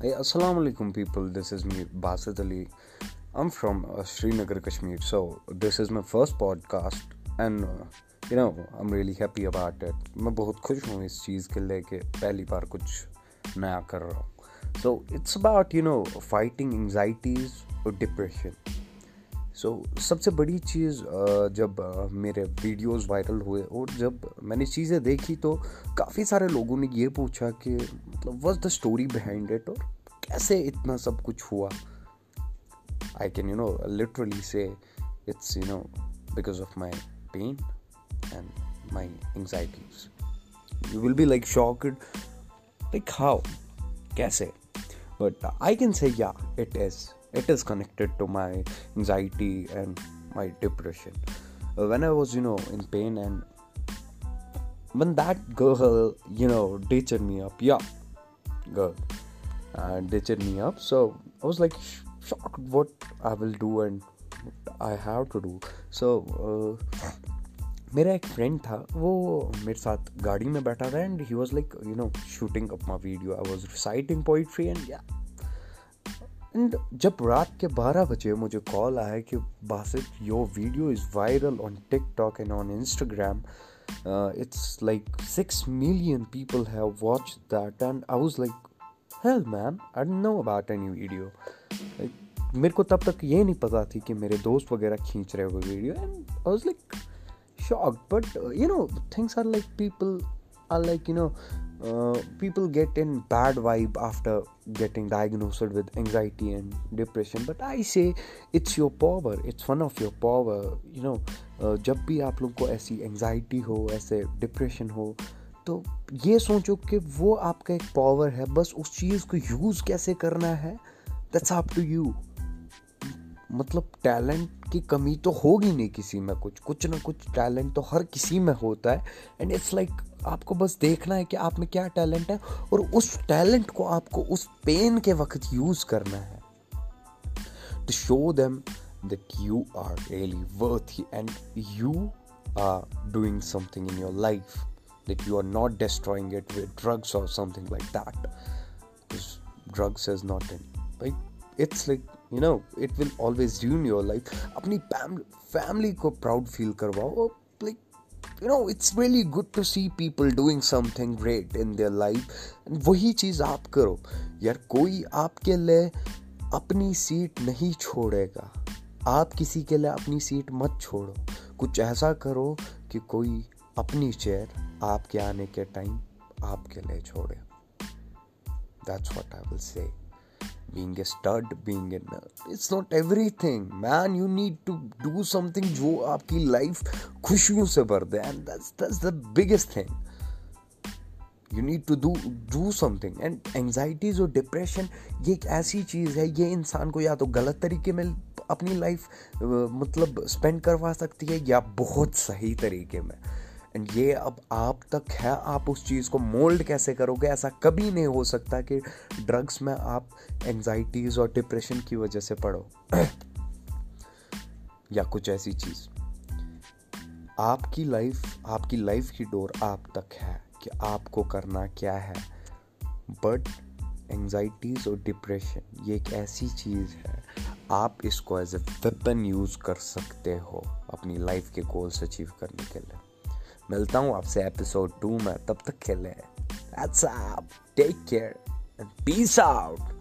Hey, Assalamu alaikum, people. This is me, Basit Ali. I'm from uh, Srinagar, Kashmir. So, this is my first podcast, and uh, you know, I'm really happy about it. मैं बहुत खुश हूँ इस चीज़ के लिए कि पहली बार कुछ नया कर रहा हूँ so it's about you know fighting anxieties और डिप्रेशन सो so, सबसे बड़ी चीज़ uh, जब uh, मेरे वीडियोस वायरल हुए और जब मैंने चीज़ें देखी तो काफ़ी सारे लोगों ने ये पूछा कि मतलब was the story behind it और कैसे इतना सब कुछ हुआ I can you know literally say it's you know because of my pain and my anxieties you will be like shocked like how कैसे but i can say yeah it is it is connected to my anxiety and my depression uh, when i was you know in pain and when that girl you know ditched me up yeah girl uh, ditched me up. So i was like sh- shocked what i will do and have to do. So uh, मेरा एक friend था वो मेरे साथ गाड़ी में बैठा था and he was like you know shooting up my video I was reciting poetry and yeah and जब रात के 12 बजे मुझे कॉल आया कि Basit your video is viral on TikTok and on Instagram it's like six million people have watch that and I was like hell ma'am I don't know about any video मेरे को तब तक ये नहीं पता थी कि मेरे दोस्त वगैरह खींच रहे वो video and I was like shock but you know things are like people are like you know people get in bad vibe after getting diagnosed with anxiety and depression but I say it's your power it's one of your power you know जब भी आप लोग को ऐसी anxiety हो, ऐसे depression हो तो ये सोचो कि वो आपका एक पावर है, बस उस चीज़ को यूज़ कैसे करना है? दैट्स अप टू यू मतलब टैलेंट की कमी तो होगी नहीं किसी में कुछ। कुछ ना कुछ टैलेंट तो हर किसी में होता है। एंड इट्स लाइक आपको बस देखना है कि आप में क्या टैलेंट है और उस टैलेंट को आपको उस पेन के वक्त यूज़ करना है। To show them that you are really worthy and you are doing something in your life. That you are not destroying it with drugs or something like that because drugs is not in like it's like you know it will always ruin your life अपनी family को proud feel करवाओ like you know it's really good to see people doing something great in their life and वही चीज़ आप करो यार कोई आपके लिए अपनी सीट नहीं छोड़ेगा आप किसी के लिए अपनी सीट मत छोड़ो कुछ ऐसा करो कि कोई अपनी चेयर आपके आने के टाइम आपके लिए छोड़े। That's what I will say being a stud being a it's not everything man you need to do something जो आपकी लाइफ खुशियों से भर दे and that's that's the biggest thing you need to do do something and anxieties और depression ये एक ऐसी चीज़ है, ये इंसान को या तो गलत तरीके में अपनी लाइफ मतलब स्पेंड करवा सकती है या बहुत सही तरीके में। ये अब आप तक है, आप उस चीज़ को मोल्ड कैसे करोगे? ऐसा कभी नहीं हो सकता कि ड्रग्स में आप एंजाइटीज़ और डिप्रेशन की वजह से पढ़ो। या कुछ ऐसी चीज़। आपकी लाइफ आपकी लाइफ की डोर आप तक है कि आपको करना क्या है। बट एंजाइटीज़ और डिप्रेशन ये एक ऐसी चीज़ है। आप इसको एज ए वेपन यूज़ कर सकते हो अपनी लाइफ के गोल्स अचीव करने के लिए। मिलता हूँ आपसे एपिसोड टू में तब तक खेलें take care and peace out